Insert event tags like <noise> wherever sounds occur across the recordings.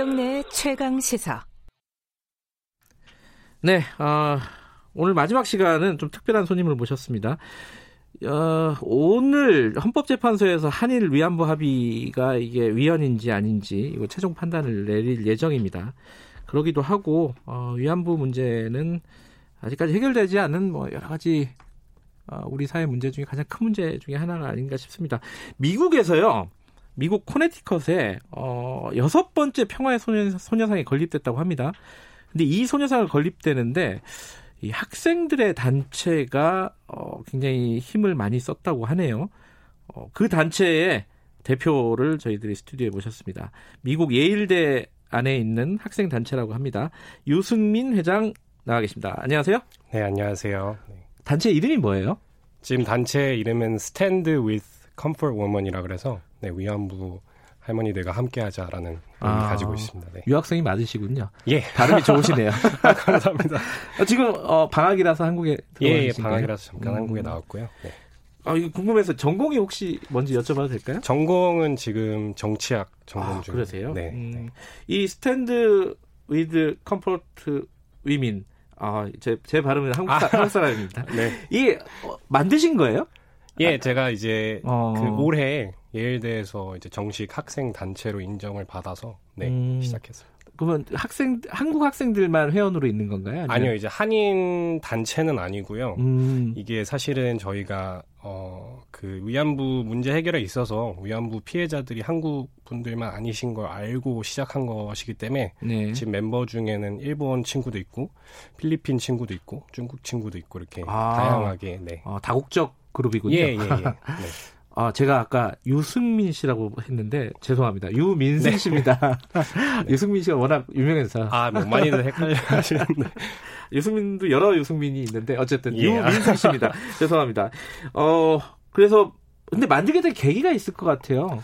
김경래 최강 시사. 네, 어, 오늘 마지막 시간은 좀 특별한 손님을 모셨습니다. 어, 오늘 헌법재판소에서 한일 위안부 합의가 이게 위헌인지 아닌지 이거 최종 판단을 내릴 예정입니다. 그러기도 하고 어, 위안부 문제는 아직까지 해결되지 않은 뭐 여러 가지 어, 우리 사회 문제 중에 가장 큰 문제 중에 하나가 아닌가 싶습니다. 미국에서요. 미국 코네티컷에 어, 여섯 번째 평화의 소녀, 소녀상이 건립됐다고 합니다. 근데 이 소녀상을 건립되는데 이 학생들의 단체가 어, 굉장히 힘을 많이 썼다고 하네요. 어, 그 단체의 대표를 저희들이 스튜디오에 모셨습니다. 미국 예일대 안에 있는 학생 단체라고 합니다. 유승민 회장 나와 계십니다. 안녕하세요. 네, 안녕하세요. 네. 단체 이름이 뭐예요? 지금 단체 이름은 Comfort Woman이라 그래서 네, 위안부 할머니들과 함께하자라는 의미 아, 가지고 있습니다. 네. 유학생이 맞으시군요. 예, 발음이 좋으시네요. <laughs> 아, 감사합니다. 어, 지금 어, 방학이라서 한국에 예, 예 방학이라서 잠깐 음. 한국에 나왔고요. 네. 아, 이거 궁금해서 전공이 혹시 뭔지 여쭤봐도 될까요? 전공은 지금 정치학 전공 아, 중. 그러세요? 네. 음, 이 Stand with Comfort 위민 아, 제, 제 발음은 한국, 아. 한국 사람입니다. <laughs> 네. 이 어, 만드신 거예요? 예, 제가 이제 어. 그 올해 예일대에서 이제 정식 학생 단체로 인정을 받아서 네 음. 시작했어요. 그러면 학생 한국 학생들만 회원으로 있는 건가요? 아니면? 아니요, 이제 한인 단체는 아니고요. 음. 이게 사실은 저희가 어 그 위안부 문제 해결에 있어서 위안부 피해자들이 한국 분들만 아니신 걸 알고 시작한 것이기 때문에 네. 지금 멤버 중에는 일본 친구도 있고 필리핀 친구도 있고 중국 친구도 있고 이렇게 아. 다양하게 네. 아, 다국적 그룹이군요. 예, 예, 예. 네. <laughs> 아, 제가 아까 유승민 씨라고 했는데 죄송합니다. 유민승 네. 씨입니다. <laughs> <laughs> 유승민 씨가 워낙 유명해서. 아, 뭐 많이들 헷갈려 하시는데. 유승민도 여러 유승민이 있는데 어쨌든 예. 유민승 씨입니다. 죄송합니다. 어, 그래서 근데 만들게 된 계기가 있을 것 같아요.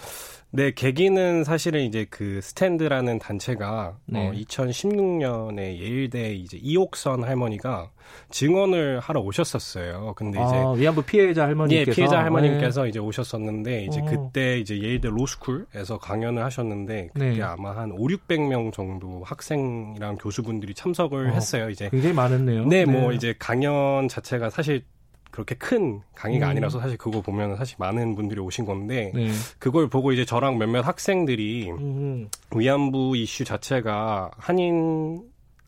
네, 계기는 사실은 이제 그 스탠드라는 단체가 네. 어, 2016년에 예일대 이제 이옥선 할머니가 증언을 하러 오셨었어요. 근데 이제 아, 위안부 피해자 할머니께서 예, 피해자 할머님께서 네. 이제 오셨었는데 이제 어. 그때 이제 예일대 로스쿨에서 강연을 하셨는데 그게 네. 아마 한 5, 600명 정도 학생이랑 교수분들이 참석을 어, 했어요. 이제 굉장히 많았네요. 네, 뭐 네. 이제 강연 자체가 사실 그렇게 큰 강의가 음. 아니라서 사실 그거 보면 사실 많은 분들이 오신 건데 네. 그걸 보고 이제 저랑 몇몇 학생들이 음. 위안부 이슈 자체가 한인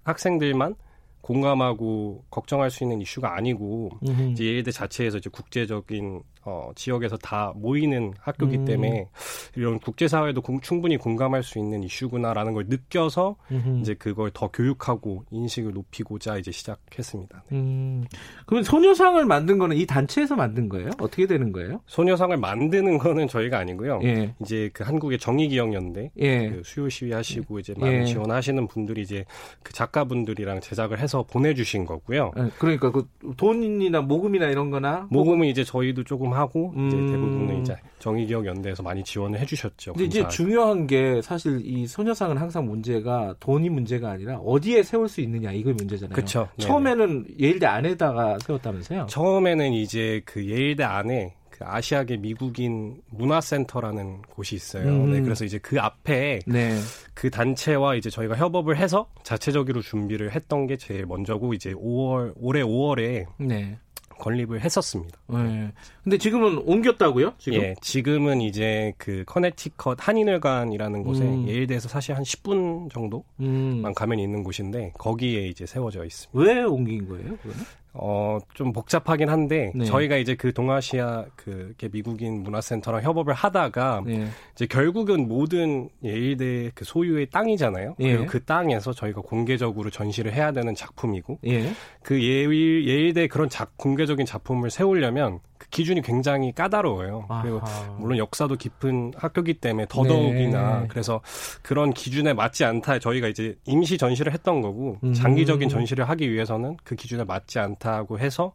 학생들만 공감하고 걱정할 수 있는 이슈가 아니고 음흠. 이제 예일대 자체에서 이제 국제적인 어, 지역에서 다 모이는 학교기 음. 때문에 이런 국제사회도 공, 충분히 공감할 수 있는 이슈구나라는 걸 느껴서 음흠. 이제 그걸 더 교육하고 인식을 높이고자 이제 시작했습니다. 네. 음. 그러면 소녀상을 만든 거는 이 단체에서 만든 거예요? 어떻게 되는 거예요? 소녀상을 만드는 거는 저희가 아니고요. 예. 이제 그 한국의 정의기억연대 예. 그 수요 시위하시고 이제 많이 예. 지원하시는 분들이 이제 그 작가분들이랑 제작을 해서 보내주신 거고요. 예. 그러니까 그 돈이나 모금이나 이런 거나 모금은 이제 저희도 조금 하고 음. 이제 대부분은 이제 정의기억 연대에서 많이 지원을 해주셨죠. 근데 이제 중요한 게 사실 이 소녀상은 항상 문제가 돈이 문제가 아니라 어디에 세울 수 있느냐 이거 문제잖아요. 그렇죠. 처음에는 예일대 안에다가 세웠다면서요? 처음에는 이제 그 예일대 안에 그 아시아계 미국인 문화센터라는 곳이 있어요. 음. 네, 그래서 이제 그 앞에 네. 그 단체와 이제 저희가 협업을 해서 자체적으로 준비를 했던 게 제일 먼저고 이제 5월 올해 5월에 네. 건립을 했었습니다. 네. 근데 지금은 옮겼다고요? 지금? 예, 지금은 이제 그 커네티컷 한인회관이라는 곳에 음. 예일대에서 사실 한 10분 정도만 음. 가면 있는 곳인데 거기에 이제 세워져 있습니다. 왜 옮긴 거예요? 그거는? 어, 좀 복잡하긴 한데 네. 저희가 이제 그 동아시아 그 미국인 문화센터랑 협업을 하다가 네. 이제 결국은 모든 예일대 그 소유의 땅이잖아요. 예. 그리고 그 땅에서 저희가 공개적으로 전시를 해야 되는 작품이고 예. 그 예일 예일대 그런 작, 공개적인 작품을 세우려면 그 기준이 굉장히 까다로워요. 아하. 그리고 물론 역사도 깊은 학교기 때문에 더더욱이나 네. 그래서 그런 기준에 맞지 않다 저희가 이제 임시 전시를 했던 거고 음. 장기적인 전시를 하기 위해서는 그 기준에 맞지 않다고 해서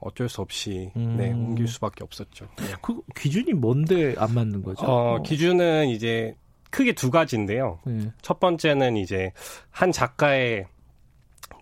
어쩔 수 없이 네, 음. 네, 옮길 수밖에 없었죠. 네. 그 기준이 뭔데 안 맞는 거죠? 어, 어. 기준은 이제 크게 두 가지인데요. 네. 첫 번째는 이제 한 작가의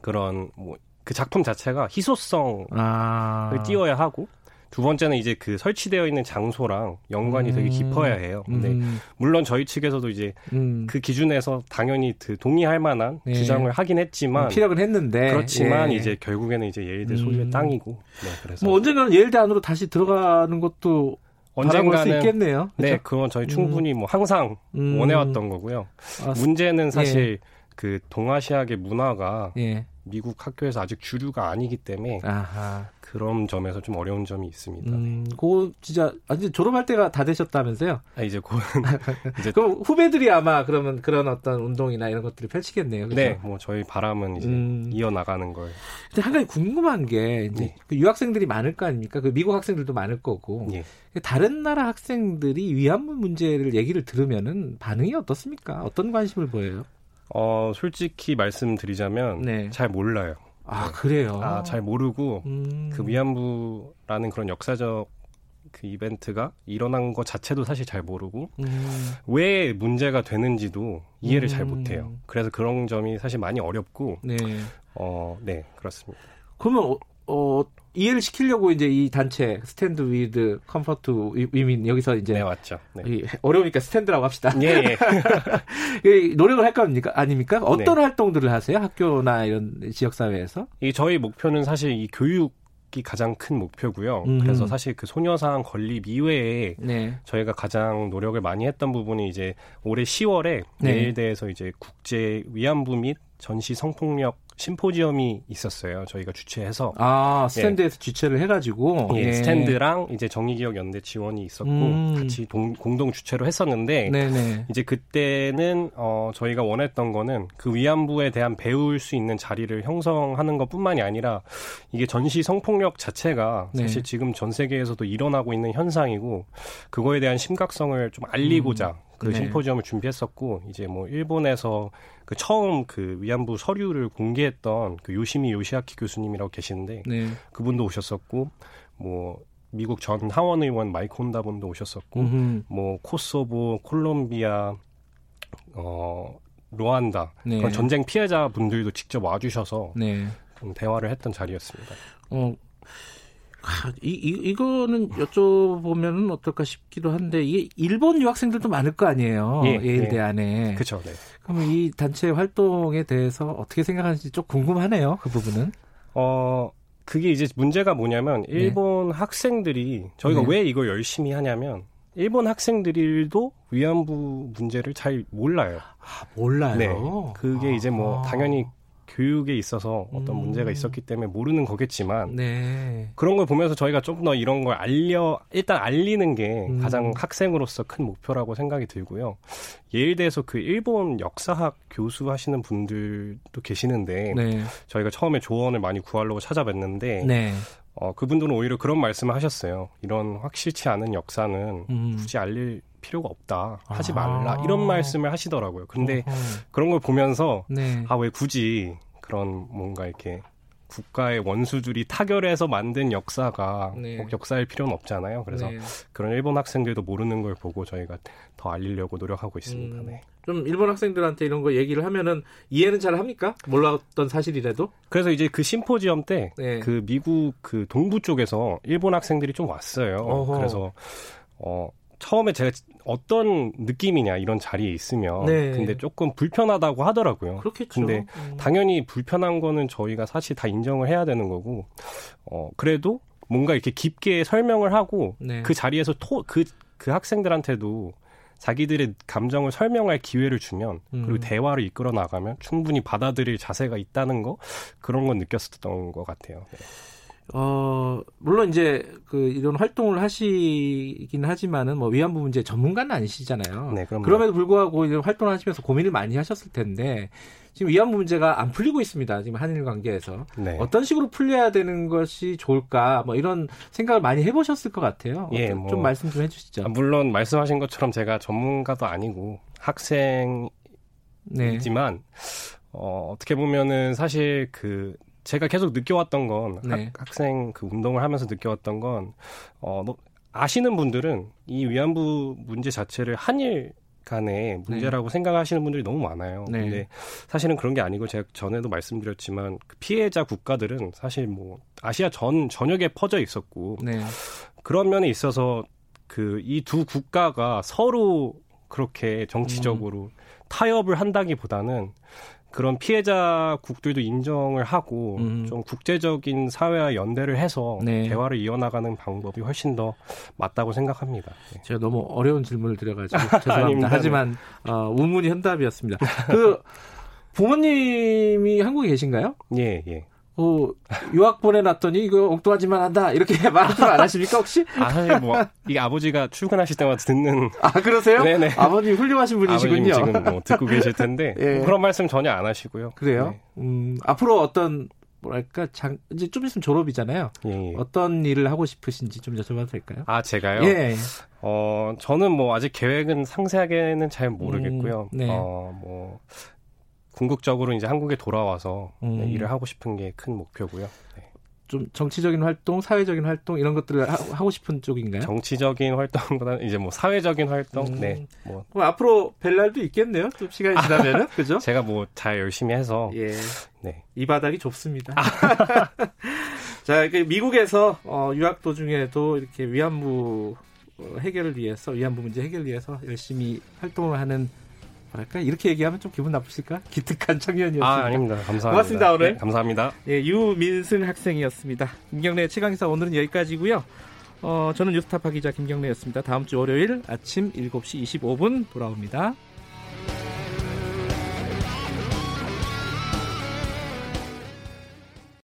그런 뭐 그 작품 자체가 희소성을 아. 띄워야 하고 두 번째는 이제 그 설치되어 있는 장소랑 연관이 음. 되게 깊어야 해요. 근데 음. 물론 저희 측에서도 이제 음. 그 기준에서 당연히 그 동의할 만한 예. 주장을 하긴 했지만 피력은 했는데 그렇지만 예. 이제 결국에는 이제 예일대 소유의 음. 땅이고 네, 그래서 뭐 언젠가는 예일대 안으로 다시 들어가는 것도 언젠가는 있겠네요. 네, 그렇죠? 네, 그건 저희 충분히 뭐 항상 음. 원해왔던 거고요. 아, 문제는 사실 예. 그 동아시아계 문화가 예. 미국 학교에서 아직 주류가 아니기 때문에 아하. 그런 점에서 좀 어려운 점이 있습니다. 음, 그 진짜 아직 졸업할 때가 다 되셨다면서요? 아, 이제 고 <laughs> 이제 그럼 후배들이 아마 그러면 그런 어떤 운동이나 이런 것들을 펼치겠네요. 그렇죠? 네, 뭐 저희 바람은 이제 음. 이어 나가는 걸. 근데 한 가지 궁금한 게 이제 네. 그 유학생들이 많을 거 아닙니까? 그 미국 학생들도 많을 거고. 네. 다른 나라 학생들이 위안부 문제를 얘기를 들으면은 반응이 어떻습니까? 어떤 관심을 보여요? 어, 솔직히 말씀드리자면 네. 잘 몰라요. 아, 그래요? 아, 잘 모르고 음. 그 위안부라는 그런 역사적 그 이벤트가 일어난 것 자체도 사실 잘 모르고 음. 왜 문제가 되는지도 이해를 음. 잘 못해요. 그래서 그런 점이 사실 많이 어렵고 네, 어, 네 그렇습니다. 그러면 어, 어 이해를 시키려고 이제 이 단체 Stand with Comfort Women 여기서 이제 네, 맞죠. 네. 어려우니까 Stand라고 합시다. 예, 예. <laughs> 노력을 할 겁니까? 아닙니까? 어떤 네. 활동들을 하세요? 학교나 이런 지역 사회에서? 이 저희 목표는 사실 이 교육 이 가장 큰 목표고요. 음. 그래서 사실 그 소녀상 건립 이외에 네. 저희가 가장 노력을 많이 했던 부분이 이제 올해 10월에 네. 예일대에서 이제 국제 위안부 및 전시 성폭력 심포지엄이 있었어요. 저희가 주최해서 아 Stand에서 예. 주최를 해가지고 예, 예. Stand랑 이제 정의기억연대 지원이 있었고 음. 같이 동, 공동 주최로 했었는데 네네. 이제 그때는 어, 저희가 원했던 거는 그 위안부에 대한 배울 수 있는 자리를 형성하는 것뿐만이 아니라 이게 전시 성폭력 자체가 네. 사실 네. 지금 전 세계에서도 일어나고 있는 현상이고 그거에 대한 심각성을 좀 알리고자 음. 그 네. 심포지엄을 준비했었고 이제 뭐 일본에서 그 처음 그 위안부 서류를 공개했던 그 요시미 요시아키 교수님이라고 계시는데 네. 그분도 오셨었고 뭐 미국 전 하원 의원 마이크 혼다 분도 오셨었고 음흠. 뭐 코소보, 콜롬비아 어 루안다 네. 그런 전쟁 피해자 분들도 직접 와주셔서 네. 좀 대화를 했던 자리였습니다. 어, 아, 이, 이, 이거는 여쭤보면 어떨까 싶기도 한데, 이게 일본 유학생들도 많을 거 아니에요. 예, 예일대 예. 안에. 그죠, 네. 그럼 이 단체 활동에 대해서 어떻게 생각하는지 좀 궁금하네요. 그 부분은. 어, 그게 이제 문제가 뭐냐면, 네. 일본 네. 학생들이, 저희가 네. 왜 이걸 열심히 하냐면, 일본 학생들도 위안부 문제를 잘 몰라요. 아, 몰라요? 네. 그게 아. 이제 뭐, 아. 당연히 교육에 있어서 어떤 음. 문제가 있었기 때문에 모르는 거겠지만 네. 그런 걸 보면서 저희가 좀 더 이런 걸 알려 일단 알리는 게 음. 가장 학생으로서 큰 목표라고 생각이 들고요. 예일대에서 그 일본 역사학 교수 하시는 분들도 계시는데 네. 저희가 처음에 조언을 많이 구하려고 찾아뵀는데 네. 어, 그분들은 오히려 그런 말씀을 하셨어요. 이런 확실치 않은 역사는 음. 굳이 알릴 필요가 없다. 하지 말라. 아. 이런 말씀을 하시더라고요. 근데 어허. 그런 걸 보면서 네. 아, 왜 굳이 그런 뭔가 이렇게 국가의 원수들이 타결해서 만든 역사가 네. 꼭 역사일 필요는 없잖아요. 그래서 네. 그런 일본 학생들도 모르는 걸 보고 저희가 더 알리려고 노력하고 있습니다. 음, 네. 좀 일본 학생들한테 이런 거 얘기를 하면은 이해는 잘 합니까? 몰랐던 사실이라도? 그래서 이제 그 심포지엄 때그 네. 미국 그 동부 쪽에서 일본 학생들이 좀 왔어요. 어허. 그래서 어 처음에 제가 어떤 느낌이냐 이런 자리에 있으면 네. 근데 조금 불편하다고 하더라고요. 그렇겠죠. 근데 음. 당연히 불편한 거는 저희가 사실 다 인정을 해야 되는 거고 어 그래도 뭔가 이렇게 깊게 설명을 하고 네. 그 자리에서 토 그그 그 학생들한테도 자기들의 감정을 설명할 기회를 주면 그리고 음. 대화를 이끌어 나가면 충분히 받아들일 자세가 있다는 거 그런 건 느꼈었던 것 같아요. 네. 어, 물론 이제 그 이런 활동을 하시긴 하지만은 뭐 위안부 문제 전문가는 아니시잖아요. 네, 그럼 그럼에도 불구하고 이런 활동을 하시면서 고민을 많이 하셨을 텐데 지금 위안부 문제가 안 풀리고 있습니다. 지금 한일 관계에서 네. 어떤 식으로 풀려야 되는 것이 좋을까 뭐 이런 생각을 많이 해보셨을 것 같아요. 예, 뭐, 좀 말씀 좀 해주시죠. 아, 물론 말씀하신 것처럼 제가 전문가도 아니고 학생이지만 네. 어, 어떻게 보면은 사실 그 제가 계속 느껴왔던 건 네. 학, 생그 운동을 하면서 느껴왔던 건 어, 뭐, 아시는 분들은 이 위안부 문제 자체를 한일 간의 문제라고 네. 생각하시는 분들이 너무 많아요. 네. 근데 사실은 그런 게 아니고 제가 전에도 말씀드렸지만 그 피해자 국가들은 사실 뭐 아시아 전 전역에 퍼져 있었고 네. 그런 면에 있어서 그 이 두 국가가 서로 그렇게 정치적으로 음. 타협을 한다기보다는 그런 피해자국들도 인정을 하고 음. 좀 국제적인 사회와 연대를 해서 네. 대화를 이어나가는 방법이 훨씬 더 맞다고 생각합니다. 네. 제가 너무 어려운 질문을 드려가지고 <laughs> 죄송합니다. 하지만 어, 우문이 현답이었습니다. 그 부모님이 한국에 계신가요? 예, 예. 어, 유학 보내놨더니 이거 엉뚱하지만 한다 이렇게 <laughs> 말씀 안 하십니까 혹시? 아 사실 뭐 이게 아버지가 출근하실 때마다 듣는 아 그러세요? 네네 아버님 훌륭하신 분이시군요. 지금 뭐 듣고 <laughs> 계실 텐데 예. 뭐 그런 말씀 전혀 안 하시고요. 그래요? 네. 음 앞으로 어떤 뭐랄까 장, 이제 좀 있으면 졸업이잖아요. 예, 예. 어떤 일을 하고 싶으신지 좀 여쭤봐도 될까요? 아 제가요? 예. 어 저는 뭐 아직 계획은 상세하게는 잘 모르겠고요. 음, 네. 어뭐 궁극적으로 이제 한국에 돌아와서 음. 네, 일을 하고 싶은 게 큰 목표고요. 네. 좀 정치적인 활동, 사회적인 활동 이런 것들을 하, 고 싶은 쪽인가요? 정치적인 활동보다는 이제 뭐 사회적인 활동. 음. 네. 뭐 그럼 앞으로 뵐 날도 있겠네요. 좀 시간이 지나면은 <laughs> 그죠? 제가 뭐 잘 열심히 해서 예. 네. 이 바닥이 좁습니다. <laughs> 자, 미국에서 어, 유학 도중에도 이렇게 위안부 어, 해결을 위해서 위안부 문제 해결을 위해서 열심히 활동을 하는 뭐랄까 이렇게 얘기하면 좀 기분 나쁘실까? 기특한 청년이었습니다. 아, 아닙니다. 감사합니다. 고맙습니다 오늘. 네, 감사합니다. 예, 유민승 학생이었습니다. 김경래 최강 기사 오늘은 여기까지고요. 어, 저는 뉴스타파 기자 김경래였습니다. 다음 주 월요일 아침 7시 25분 돌아옵니다.